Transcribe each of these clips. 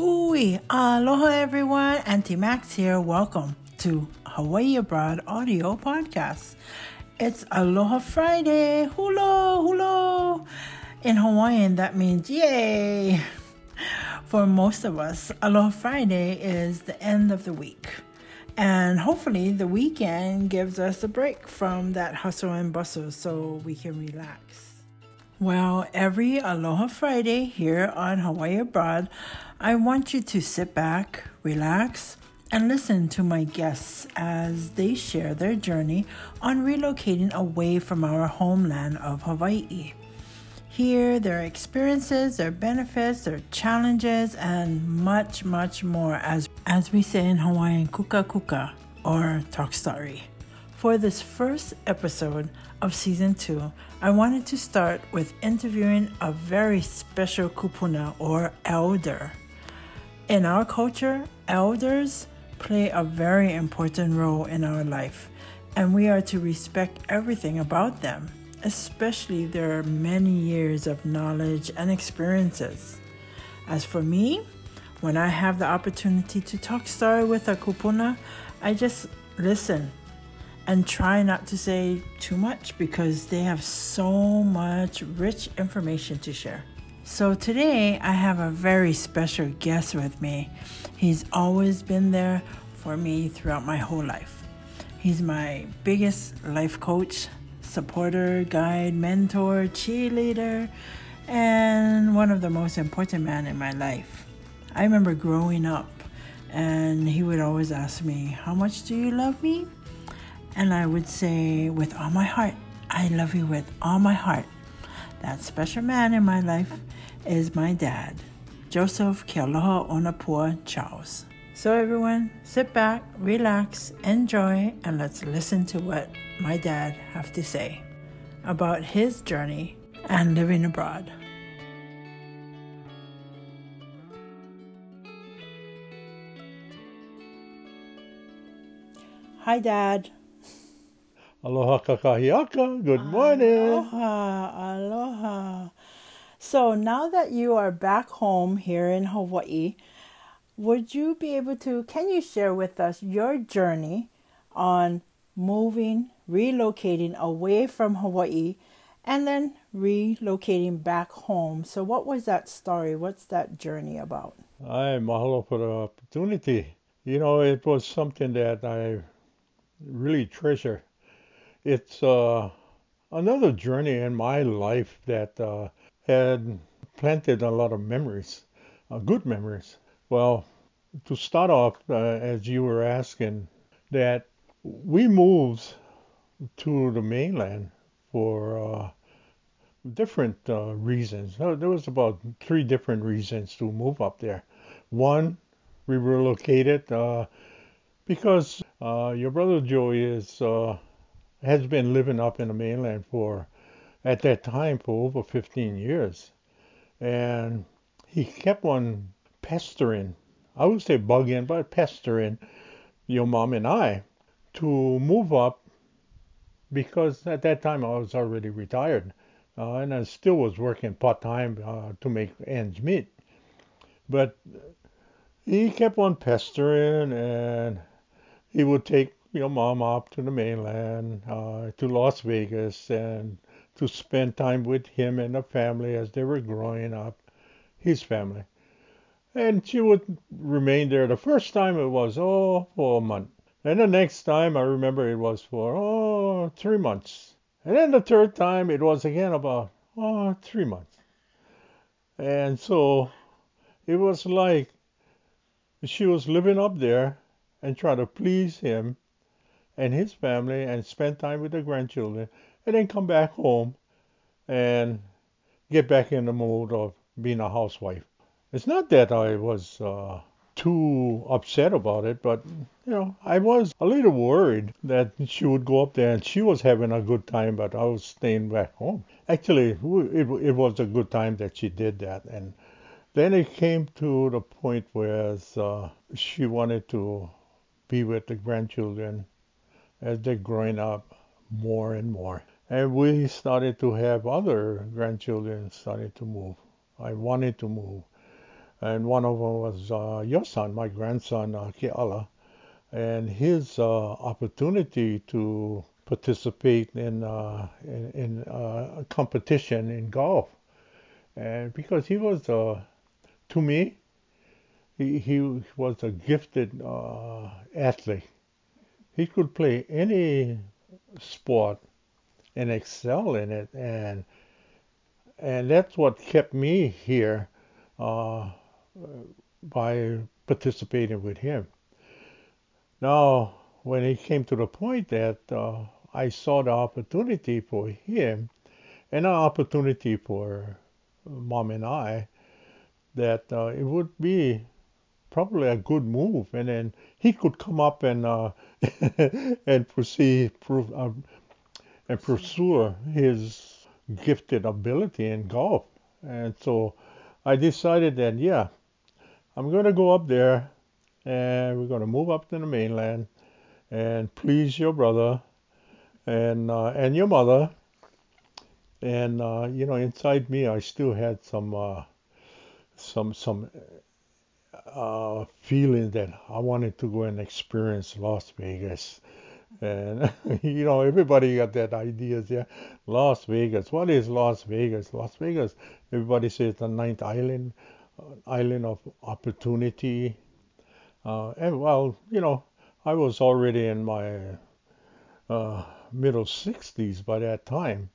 Ooh, aloha everyone. Auntie Max here. Welcome to Hawaii Abroad Audio Podcast. It's Aloha Friday. Hulo, hulo. In Hawaiian, that means yay. For most of us, Aloha Friday is the end of the week. And hopefully, the weekend gives us a break from that hustle and bustle so we can relax. Well, every Aloha Friday here on Hawaii Abroad, I want you to sit back, relax, and listen to my guests as they share their journey on relocating away from our homeland of Hawaii. Hear their experiences, their benefits, their challenges, and much, much more as, as we say in Hawaiian, kuka kuka or talk story. For this first episode of season two, I wanted to start with interviewing a very special kupuna or elder. In our culture, elders play a very important role in our life, and we are to respect everything about them, especially their many years of knowledge and experiences. As for me, when I have the opportunity to talk story with a kupuna, I just listen and try not to say too much because they have so much rich information to share. So today I have a very special guest with me. He's always been there for me throughout my whole life. He's my biggest life coach, supporter, guide, mentor, cheerleader, and one of the most important men in my life. I remember growing up and he would always ask me, "How much do you love me?" And I would say, with all my heart, I love you with all my heart. That special man in my life is my dad, Joseph Kealohaonapua Charles. So, everyone, sit back, relax, enjoy, and let's listen to what my dad have to say about his journey and living abroad. Hi, Dad. Aloha kakahiaka. Good morning. Aloha, aloha. So now that you are back home here in Hawaii, would you be able to, can you share with us your journey on moving, relocating away from Hawaii, and then relocating back home? So, what was that story? What's that journey about? I mahalo for the opportunity. You know, it was something that I really treasure it's uh, another journey in my life that uh, had planted a lot of memories, uh, good memories. Well, to start off, uh, as you were asking, that we moved to the mainland for uh, different uh, reasons. There was about three different reasons to move up there. One, we relocated because your brother Joey is has been living up in the mainland for, at that time, for over 15 years. And he kept on pestering, I would say bugging, but pestering your mom and I to move up because at that time I was already retired uh, and I still was working part time uh, to make ends meet. But he kept on pestering and he would take your mom up to the mainland, uh, to Las Vegas, and to spend time with him and the family as they were growing up, his family. And she would remain there. The first time it was, oh, for a month. And the next time I remember it was for, oh, three months. And then the third time it was again about, oh, three months. And so it was like she was living up there and trying to please him and his family and spend time with the grandchildren and then come back home and get back in the mode of being a housewife. It's not that I was uh, too upset about it, but you know, I was a little worried that she would go up there and she was having a good time, but I was staying back home. Actually, it, it was a good time that she did that. And then it came to the point where uh, she wanted to be with the grandchildren as they're growing up more and more. And we started to have other grandchildren started to move. I wanted to move. and one of them was uh, your son, my grandson, uh, Keala, and his uh, opportunity to participate in uh, in, in uh, a competition in golf, and because he was uh, to me, he he was a gifted uh, athlete. He could play any sport and excel in it, and and that's what kept me here uh, by participating with him. Now, when it came to the point that uh, I saw the opportunity for him and an opportunity for mom and I, that uh, it would be probably a good move, and then he could come up and uh, and proceed prove, uh, and pursue his gifted ability in golf. And so I decided that yeah, I'm going to go up there, and we're going to move up to the mainland, and please your brother, and uh, and your mother. And uh, you know, inside me, I still had some uh, some some uh, feeling that I wanted to go and experience Las Vegas. And you know, everybody got that ideas, yeah. Las Vegas. What is Las Vegas? Las Vegas. Everybody says the ninth island, uh, island of opportunity. Uh, and well, you know, I was already in my uh, middle 60s by that time.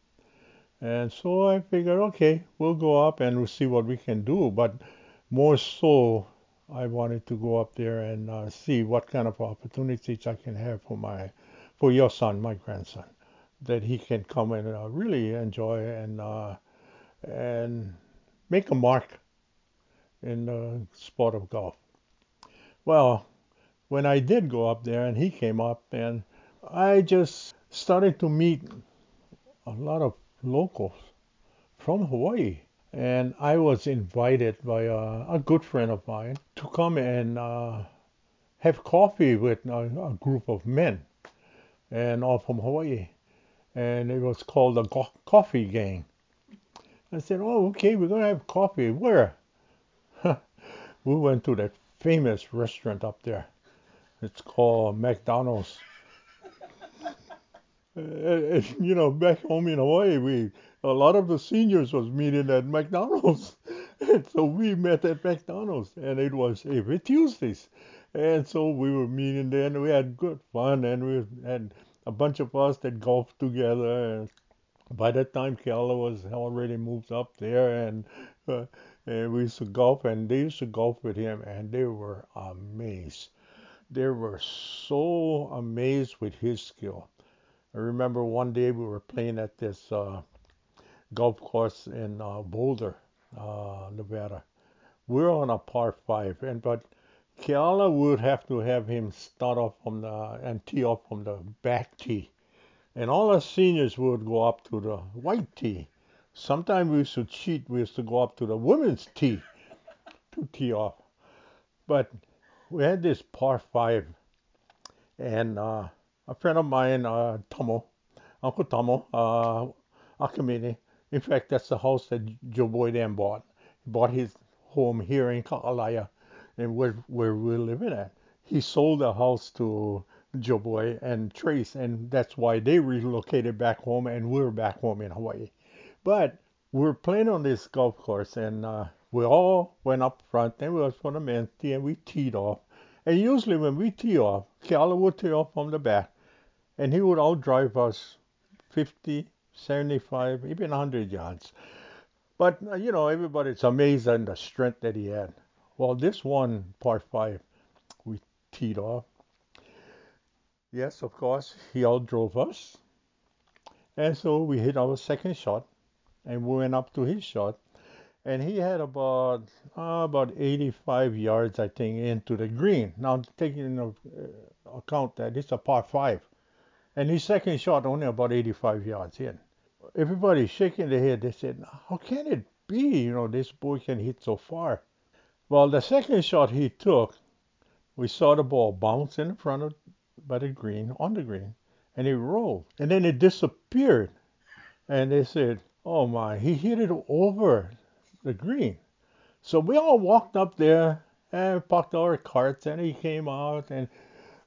And so I figured, okay, we'll go up and we'll see what we can do. But more so, I wanted to go up there and uh, see what kind of opportunities I can have for my, for your son, my grandson, that he can come and uh, really enjoy and uh, and make a mark in the sport of golf. Well, when I did go up there and he came up and I just started to meet a lot of locals from Hawaii. And I was invited by a, a good friend of mine to come and uh, have coffee with a, a, group of men, and all from Hawaii. And it was called the Go- Coffee Gang. I said, "Oh, okay, we're gonna have coffee. Where?" we went to that famous restaurant up there. It's called McDonald's. and, you know, back home in Hawaii, we a lot of the seniors was meeting at McDonald's, and so we met at McDonald's, and it was every Tuesdays, and so we were meeting there, and we had good fun, and we had a bunch of us that golfed together. And by that time, Keala was already moved up there, and uh, and we used to golf, and they used to golf with him, and they were amazed. They were so amazed with his skill I remember one day we were playing at this uh, golf course in uh, Boulder, uh, Nevada. We're on a par five, and but Keala would have to have him start off from the and tee off from the back tee, and all the seniors would go up to the white tee. Sometimes we used to cheat. We used to go up to the women's tee to tee off, but we had this par five, and uh, a friend of mine, uh, Tomo, Uncle Tomo, uh, Akamine. In fact, that's the house that Joe Boy Dan bought. He bought his home here in Ka'alaya, and where where we're living at. He sold the house to Joe Boy and Trace, and that's why they relocated back home, and we're back home in Hawaii. But we're playing on this golf course, and uh, we all went up front, and we was for the tee, and we teed off. And usually when we tee off, Keala would tee off from the back, and he would outdrive us 50, 75, even 100 yards. But, uh, you know, everybody's amazed at the strength that he had. Well, this one, part five, we teed off. Yes, of course, he outdrove us. And so we hit our second shot, and we went up to his shot. And he had about uh, about 85 yards, I think, into the green. Now, taking into uh, account that it's a par five, and his second shot only about 85 yards in. Everybody shaking their head. They said, "How can it be? You know, this boy can hit so far." Well, the second shot he took, we saw the ball bounce in front of by the green on the green, and it rolled, and then it disappeared. And they said, "Oh my, he hit it over the green." So we all walked up there and parked our carts, and he came out, and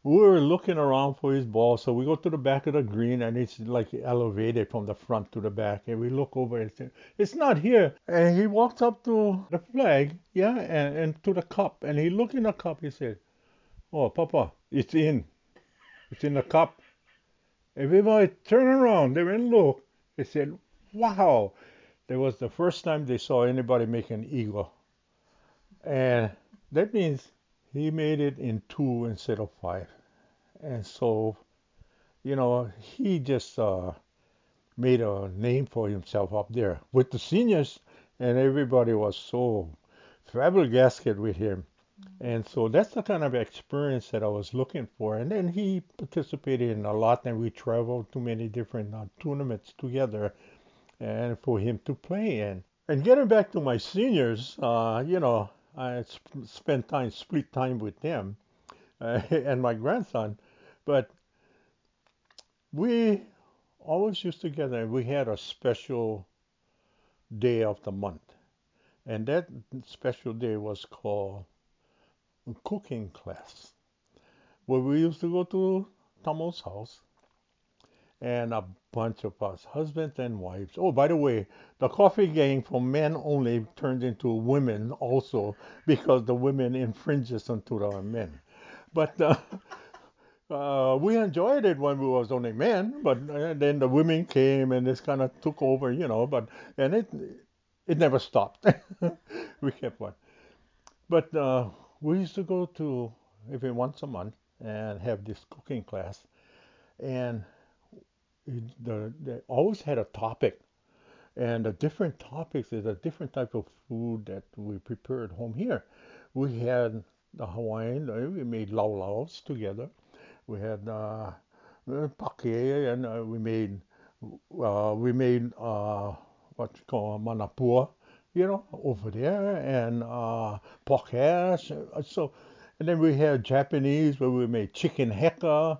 we were looking around for his ball. So we go to the back of the green, and it's like elevated from the front to the back, and we look over and say, "It's not here." And he walks up to the flag, yeah, and, and to the cup, and he looked in the cup. He said, "Oh, Papa, it's in. It's in the cup." Everybody turned around. They went and looked. They said, "Wow." That was the first time they saw anybody make an eagle. And that means he made it in two instead of five. And so, you know, he just uh, made a name for himself up there with the seniors, and everybody was so flabbergasted with him. And so that's the kind of experience that I was looking for. And then he participated in a lot, and we traveled to many different uh, tournaments together, and for him to play in. And getting back to my seniors, uh, you know, I sp- spent time, split time with them uh, and my grandson. But we always used to get. We had a special day of the month, and that special day was called cooking class, where we used to go to Tamo's house, and a bunch of us, husbands and wives. Oh, by the way, the coffee gang for men only turned into women also because the women infringes onto the men. But uh, uh, we enjoyed it when we was only men, but uh, then the women came and this kind of took over, you know. But and it it never stopped. we kept on. But uh, we used to go to every once a month and have this cooking class, and the, they always had a topic, and the different topics is a different type of food that we prepare at home here. We had the Hawaiian, uh, we made lau laus together. We had uh, uh, pake, and uh, we made uh, we made uh, what you call manapua, you know, over there, and uh, uh, So, and then we had Japanese where we made chicken hekka,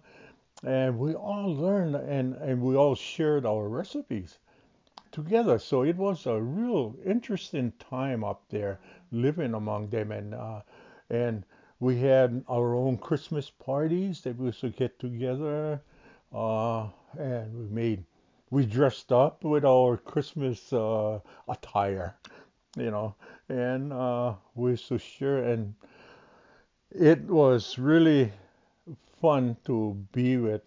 and we all learned and, and we all shared our recipes together. So it was a real interesting time up there living among them, and uh, and we had our own Christmas parties that we used to get together, uh, and we made we dressed up with our Christmas uh, attire, you know, and uh, we used to share, and it was really fun to be with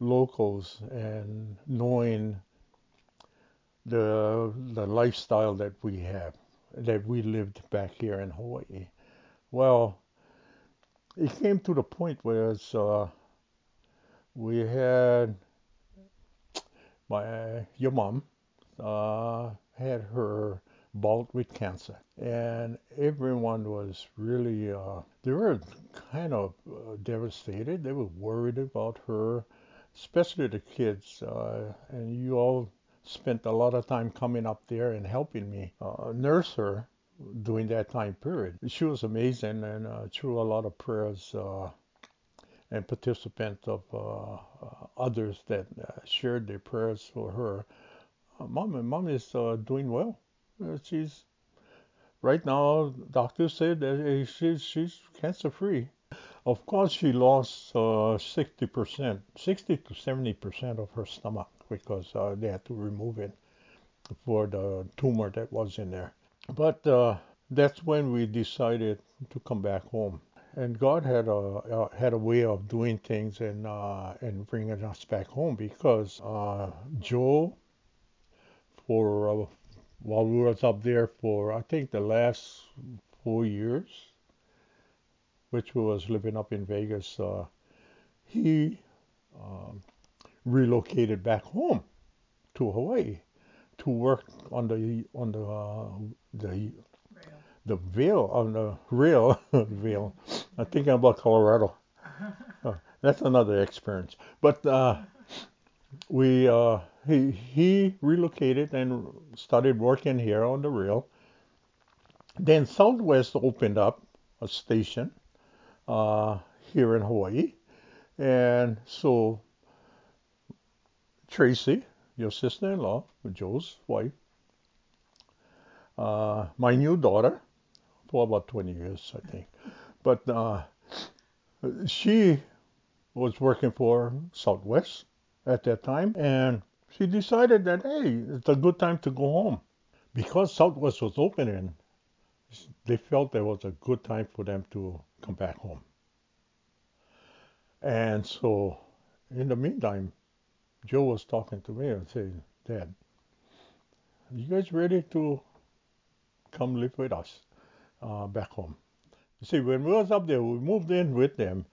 locals and knowing the the lifestyle that we have that we lived back here in Hawaii. Well, it came to the point where it's, uh, we had my your mom uh, had her bout with cancer, and everyone was really uh, they were kind of uh, devastated. They were worried about her, especially the kids. Uh, and you all spent a lot of time coming up there and helping me uh, nurse her during that time period. She was amazing and uh, through a lot of prayers uh, and participants of uh, uh, others that uh, shared their prayers for her. Mom, mom is doing well. Uh, she's right now. Doctors said that uh, she's she's cancer free. Of course, she lost uh, 60%, 60 to 70% of her stomach because uh, they had to remove it for the tumor that was in there. But uh, that's when we decided to come back home. And God had a uh, had a way of doing things and uh, and bringing us back home because Joe, for while we was up there for I think the last four years, which we was living up in Vegas, uh, he um, relocated back home to Hawaii to work on the on the uh, the the Vail on the rail Vail. I'm thinking about Colorado. Uh, that's another experience. But uh, we uh, he relocated and started working here on the rail. Then Southwest opened up a station uh, here in Hawaii, and so Tracy, your sister-in-law, Joe's wife, uh, my new daughter, for about 20 years, I think. But uh, she was working for Southwest at that time, and she decided that hey, it's a good time to go home because Southwest was opening. They felt there was a good time for them to come back home. And so, in the meantime, Joe was talking to me and saying, Dad, are you guys ready to come live with us uh, back home? You see, when we was up there, we moved in with them,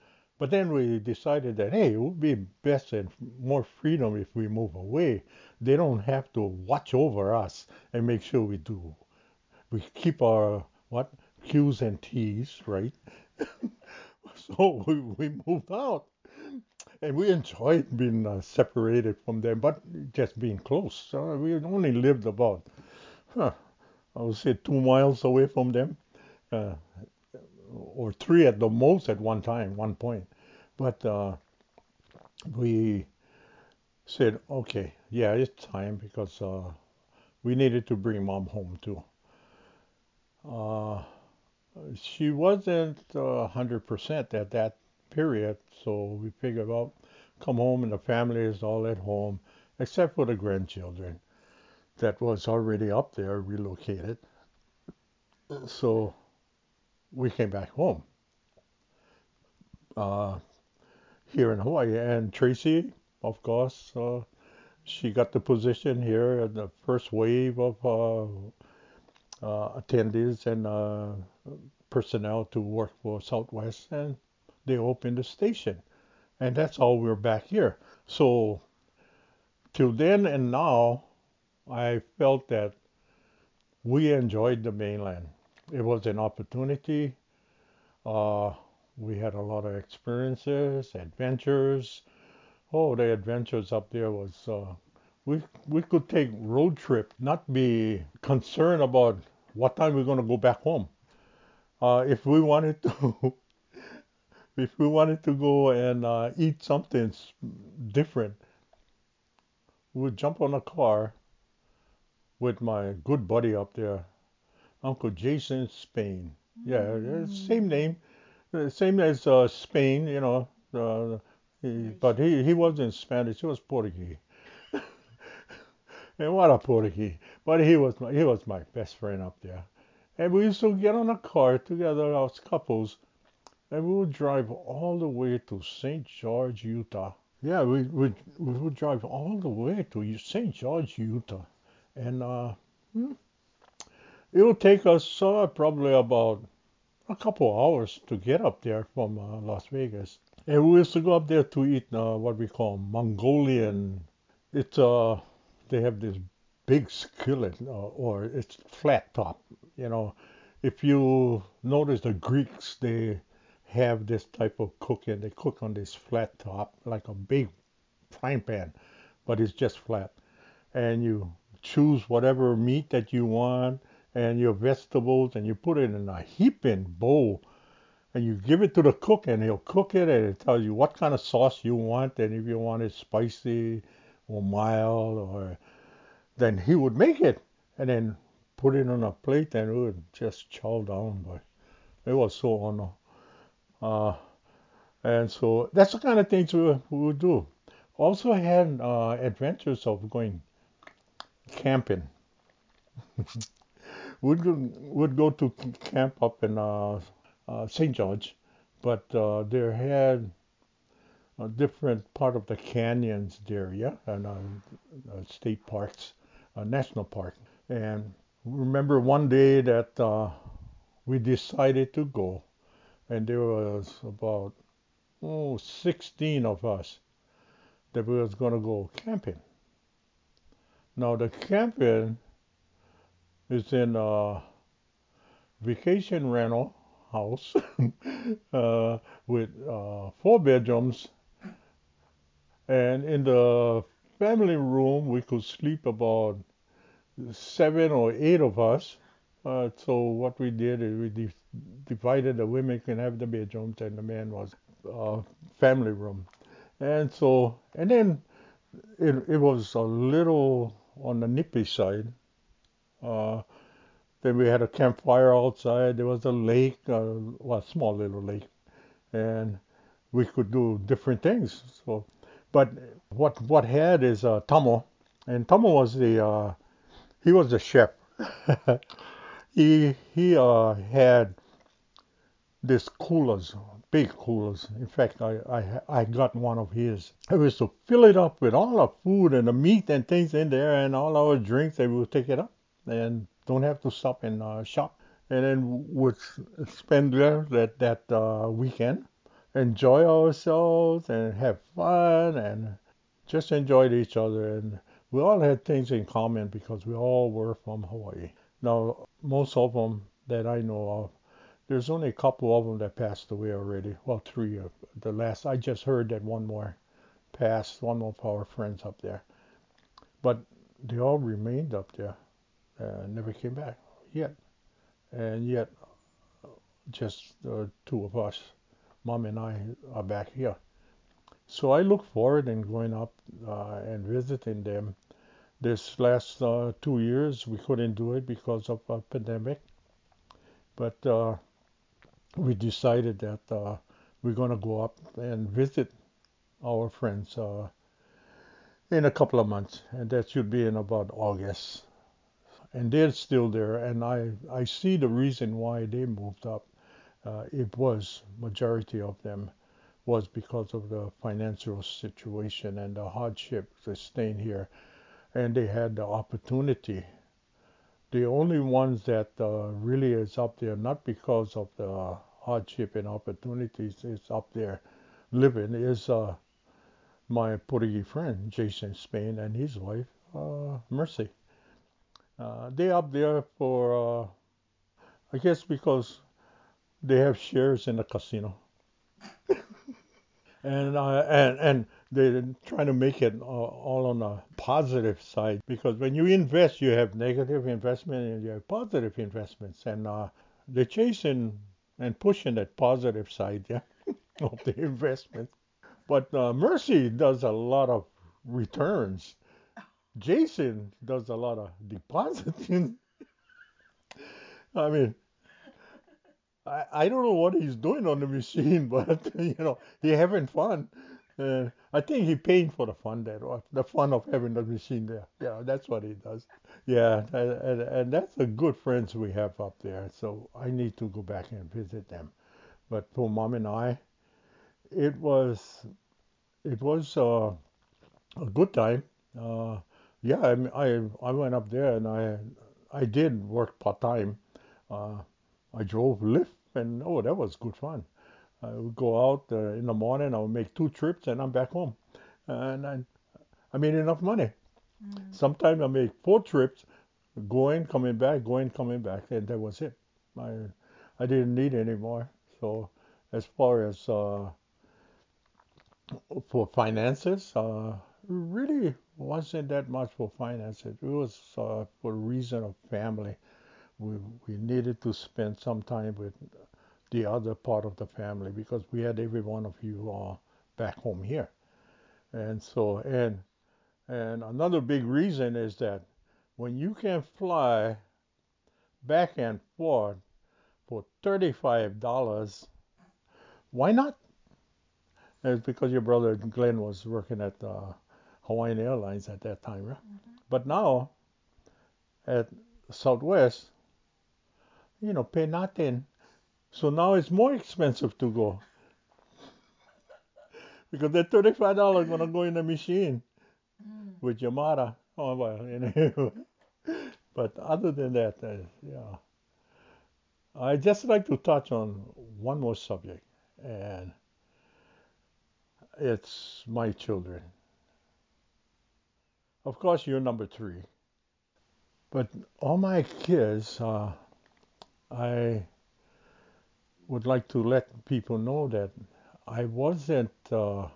but then we decided that, hey, it would be best and more freedom if we move away. They don't have to watch over us and make sure we do. We keep our, what, Q's and T's, right? so we, we moved out and we enjoyed being uh, separated from them, but just being close. So we only lived about, huh, I would say, two miles away from them, uh, or three at the most at one time, one point. But uh, we said, okay, yeah, it's time because uh, we needed to bring mom home too. Uh, she wasn't 100% at that period. So we figured, well, come home and the family is all at home, except for the grandchildren that was already up there, relocated. So we came back home uh, here in Hawaii. And Tracy, of course, uh, she got the position here in the first wave of uh, uh attendees and uh, personnel to work for Southwest. And they opened the station. And that's all we're back here. So, till then and now, I felt that we enjoyed the mainland. It was an opportunity. Uh, we had a lot of experiences, adventures. Oh, the adventures up there was uh, we we could take road trip, not be concerned about what time we're going to go back home. Uh, if we wanted to if we wanted to go and uh, eat something different, we'd jump on a car with my good buddy up there, Uncle Jason Spain. Yeah, mm. same name, uh, same as uh, Spain, you know. Uh, he, but he, he wasn't Spanish; he was Portuguese. and what a Portuguese! But he was my, he was my best friend up there, and we used to get on a car together as couples and we would drive all the way to St. George, Utah. Yeah, we would we would drive all the way to St. George, Utah, and uh, hmm, it would take us uh, probably about a couple hours to get up there from uh, Las Vegas. And we used to go up there to eat uh, what we call Mongolian. It's uh, they have this big skillet, uh, or it's flat top. You know, if you notice the Greeks, they have this type of cooking. They cook on this flat top, like a big frying pan, but it's just flat. And you choose whatever meat that you want and your vegetables, and you put it in a heaping bowl, and you give it to the cook, and he'll cook it, and it tells you what kind of sauce you want, and if you want it spicy or mild, or then he would make it, and then put it on a plate, and it would just chow down. But it was so on uh, and so that's the kind of things we, we would do. Also had uh, adventures of going camping. go, would go to camp up in uh, uh, St. George, but uh, there had a different part of the canyons there, yeah, and uh, uh, state parks, national park. And remember one day that we decided to go and there was about oh 16 of us that we was going to go camping. Now the camping is in a vacation rental house uh, with uh, four bedrooms, and in the family room we could sleep about seven or eight of us. Uh, so what we did is we divided. The women can have the bedrooms, and the man was uh, family room. And so, and then it, it was a little on the nippy side. Uh, Then we had a campfire outside. There was a lake, uh, well, a small little lake, and we could do different things. So, but what what had is uh, Tomo, and Tomo was the uh, he was the chef. he he uh, had this coolers, big coolers. In fact, I, I I got one of his. I was to fill it up with all the food and the meat and things in there, and all our drinks. And we would take it up and don't have to stop and uh, shop. And then would spend there that that uh, weekend, enjoy ourselves and have fun and just enjoyed each other. And we all had things in common because we all were from Hawaii. Now, most of them that I know of there's only a couple of them that passed away already. Well, three of the last. I just heard that one more passed, one of our friends up there. But they all remained up there, uh, never came back yet. And yet, just the two of us, mom and I, are back here. So I look forward in going up uh, and visiting them. This last uh, two years, we couldn't do it because of a pandemic. But uh, we decided that uh, we're going to go up and visit our friends uh, in a couple of months, and that should be in about August. And they're still there, and I, I see the reason why they moved up. Uh, it was majority of them was because of the financial situation and the hardship staying here, and they had the opportunity. The only ones that uh, really is up there, not because of the hardship and opportunities is up there living is uh, my Portuguese friend Jason Spain and his wife uh, Mercy. Uh, they up there for uh, I guess because they have shares in the casino. and uh, and and they're trying to make it uh, all on a positive side because when you invest, you have negative investment and you have positive investments, and uh, they're chasing and pushing that positive side yeah, of the investment. But uh, Mercy does a lot of returns. Jason does a lot of depositing. I mean, I, I don't know what he's doing on the machine, but you know, he's having fun. Uh, I think he paying for the fun there, or the fun of having the machine there. Yeah, that's what he does. Yeah, and, and, and that's the good friends we have up there. So I need to go back and visit them. But for mom and I, it was it was uh, a good time. Uh, yeah, I, I I went up there and I I did work part time. Uh, I drove Lyft and oh, that was good fun. I would go out uh, in the morning. I would make two trips, and I'm back home, and I, I made enough money. Mm. Sometimes I make four trips, going, coming back, going, coming back, and that was it. I, I didn't need any more. So, as far as uh, for finances, uh, really wasn't that much for finances. It was uh, for reason of family. We we needed to spend some time with the other part of the family because we had every one of you uh, back home here. And so, and and another big reason is that when you can fly back and forth for $35, why not? It's because your brother Glenn was working at uh, Hawaiian Airlines at that time, right? Mm-hmm. But now at Southwest, you know, pay nothing so now it's more expensive to go. because that thirty-five dollars gonna go in the machine mm. with Yamada. Oh well, anyway. but other than that, uh, yeah. I just like to touch on one more subject, and it's my children. Of course, you're number three, but all my kids, uh, I would like to let people know that I wasn't uh,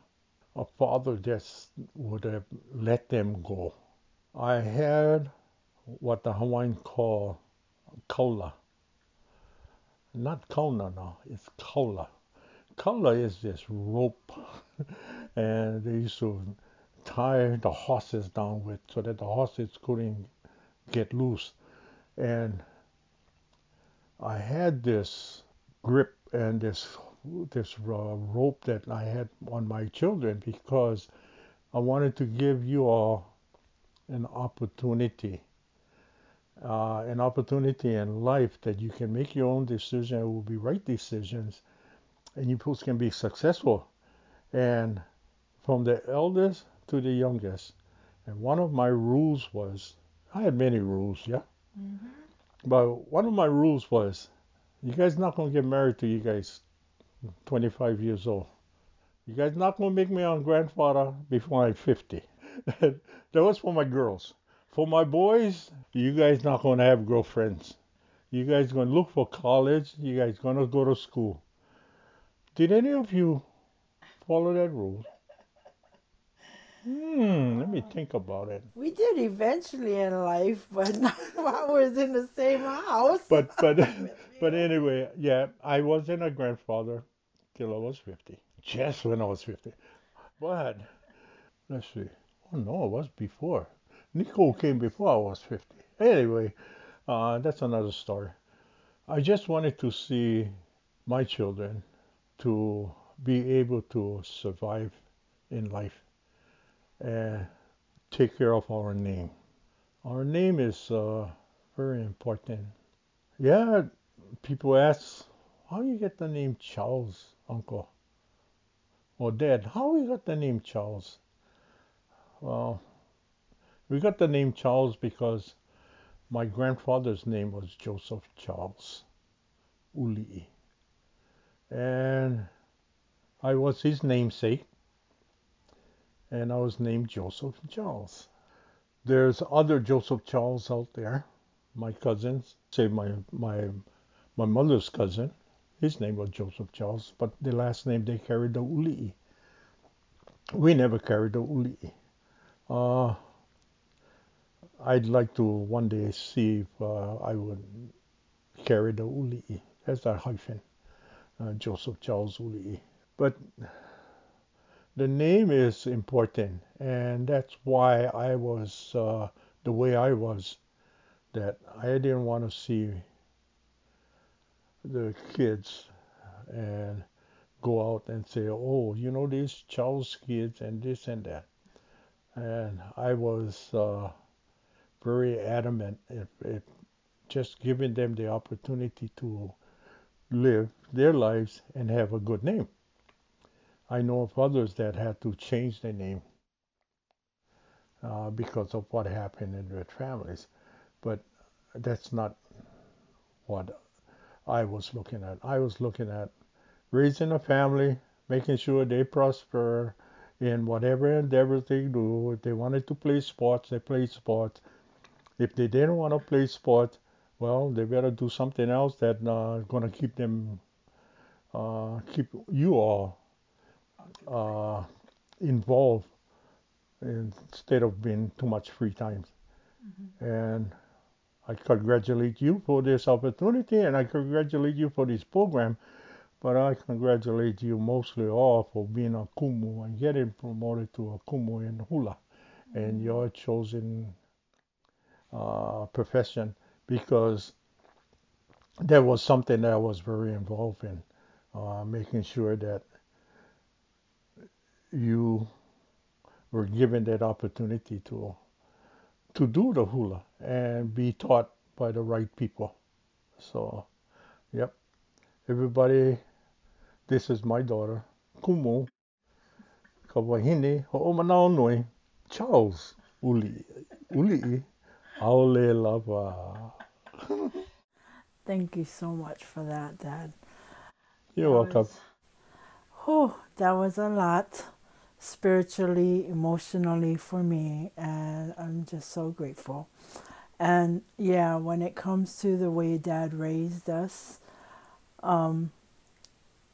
a father that would have let them go. I had what the Hawaiian call kaula. Not kauna, no, it's kaula. Kaula is this rope, and they used to tie the horses down with so that the horses couldn't get loose. And I had this grip and this this uh, rope that I had on my children because I wanted to give you all an opportunity, uh, an opportunity in life that you can make your own decision. It will be right decisions, and you folks can be successful. And from the eldest to the youngest, and one of my rules was, I had many rules, yeah. Mm-hmm. But one of my rules was, you guys not gonna get married till you guys 25 years old. You guys not gonna make me a grandfather before I'm 50. that was for my girls. For my boys, you guys not gonna have girlfriends. You guys gonna look for college. You guys gonna go to school. Did any of you follow that rule? Hmm, let me think about it. We did eventually in life, but not while we was in the same house. But but but anyway, yeah, I wasn't a grandfather till I was fifty. Just when I was fifty. But let's see. Oh no, it was before. Nicole came before I was fifty. Anyway, uh, that's another story. I just wanted to see my children to be able to survive in life and take care of our name. Our name is uh, very important. Yeah, people ask, how you get the name Charles, uncle? Or dad, how you got the name Charles? Well, we got the name Charles because my grandfather's name was Joseph Charles Uli. And I was his namesake and I was named Joseph Charles. There's other Joseph Charles out there, my cousins, say my my my mother's cousin. His name was Joseph Charles, but the last name they carried the Uli. We never carried the Uli. Uh, I'd like to one day see if uh, I would carry the Uli as a hyphen, uh, Joseph Charles Uli. But the name is important, and that's why I was uh, the way I was. That I didn't want to see the kids and go out and say, "Oh, you know these Charles kids and this and that." And I was uh, very adamant if, if just giving them the opportunity to live their lives and have a good name. I know of others that had to change their name uh, because of what happened in their families. But that's not what I was looking at. I was looking at raising a family, making sure they prosper in whatever endeavors they do. If they wanted to play sports, they play sports. If they didn't want to play sports, well, they better do something else that's uh, going to keep them, uh, keep you all uh, involved instead of being too much free time. Mm-hmm. And I congratulate you for this opportunity and I congratulate you for this program. But I congratulate you mostly all for being a kumu and getting promoted to a kumu in hula mm-hmm. and your chosen uh, profession because that was something that I was very involved in, uh, making sure that you were given that opportunity to to do the hula and be taught by the right people. So, yep. Everybody, this is my daughter, Kumu, Kawahine, Ho'omanao Charles, Uli, Uli, Aole Lava. Thank you so much for that, Dad. You're that welcome. Was, oh, that was a lot spiritually, emotionally for me, and I'm just so grateful. And yeah, when it comes to the way dad raised us, um,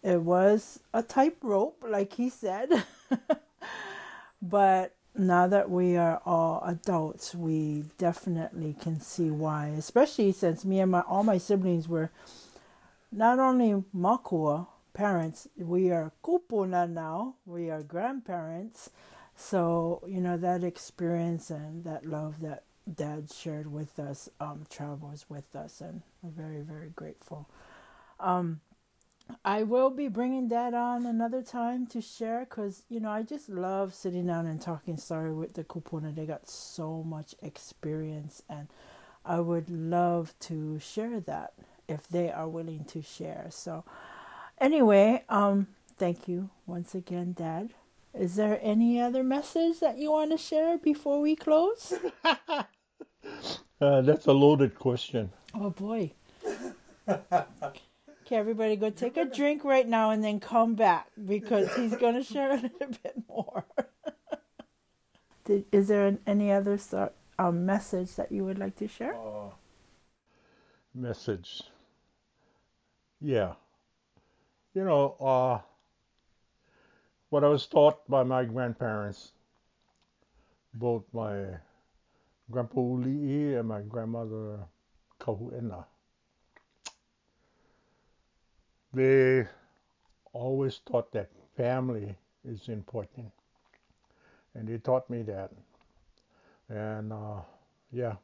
it was a tightrope, like he said. but now that we are all adults, we definitely can see why, especially since me and my all my siblings were not only makua, parents. We are kupuna now. We are grandparents. So, you know, that experience and that love that Dad shared with us, um, travels with us, and we're very, very grateful. Um, I will be bringing Dad on another time to share because, you know, I just love sitting down and talking story with the kupuna. They got so much experience, and I would love to share that if they are willing to share. So, anyway, um, thank you once again, Dad. Is there any other message that you want to share before we close? uh, that's a loaded question. Oh boy. Okay, everybody go take a drink right now and then come back because he's going to share a little bit more. Did, is there any other sort, um, message that you would like to share? Uh, message. Yeah. You know, uh, what I was taught by my grandparents, both my grandpa Uli'i and my grandmother Kahu'ena they always taught that family is important. And they taught me that. And uh, yeah,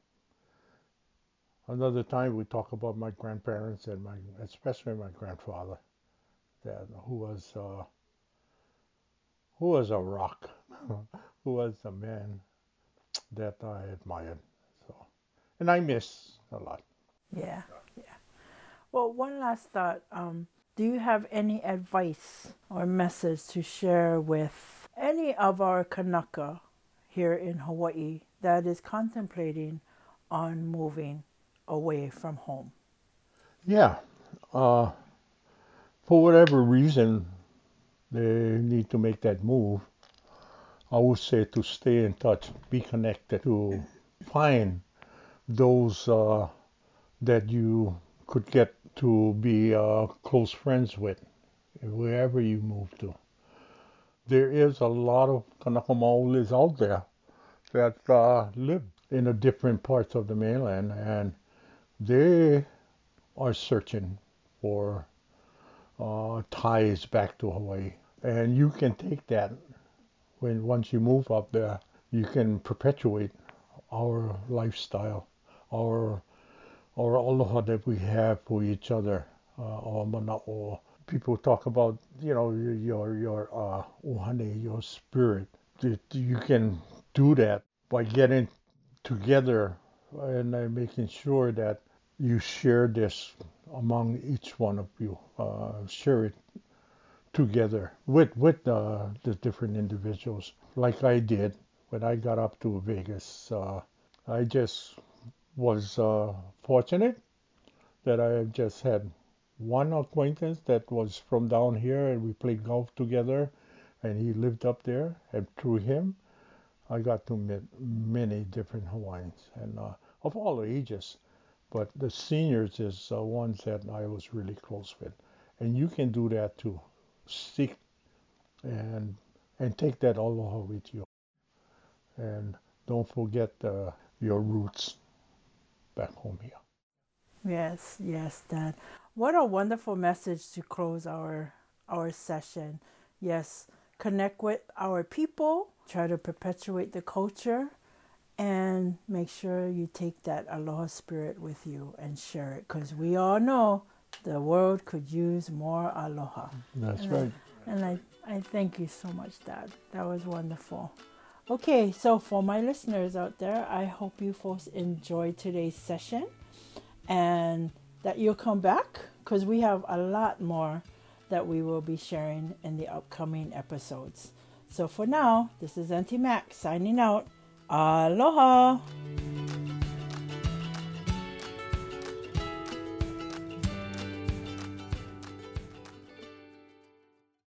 another time we talk about my grandparents and my, especially my grandfather, that who was, uh, who was a rock, who was a man that I admired. So, and I miss a lot. Yeah, yeah. Well, one last thought. Um, do you have any advice or message to share with any of our Kanaka here in Hawaii that is contemplating on moving away from home? Yeah. Uh, for whatever reason they need to make that move, I would say to stay in touch, be connected, to find those uh, that you could get to be uh, close friends with wherever you move to. There is a lot of Kanaka out there that uh, live in a different parts of the mainland and they are searching for uh, ties back to Hawaii. And you can take that when once you move up there, you can perpetuate our lifestyle, our or aloha that we have for each other, uh, or mana'o. People talk about, you know, your your uh, uhane, your spirit. You can do that by getting together and uh, making sure that you share this among each one of you. Uh, share it together with with uh, the different individuals, like I did when I got up to Vegas. Uh, I just was uh, fortunate that I just had one acquaintance that was from down here and we played golf together and he lived up there and through him I got to meet many different Hawaiians and uh, of all ages but the seniors is uh, ones that I was really close with and you can do that too seek and and take that aloha with you and don't forget uh, your roots back home here. Yes, yes, Dad. What a wonderful message to close our our session. Yes, connect with our people, try to perpetuate the culture, and make sure you take that aloha spirit with you and share it because we all know the world could use more aloha. That's and right. I, and I, I thank you so much, Dad. That was wonderful. Okay, so for my listeners out there, I hope you folks enjoyed today's session and that you'll come back because we have a lot more that we will be sharing in the upcoming episodes. So for now, this is Auntie Max signing out. Aloha!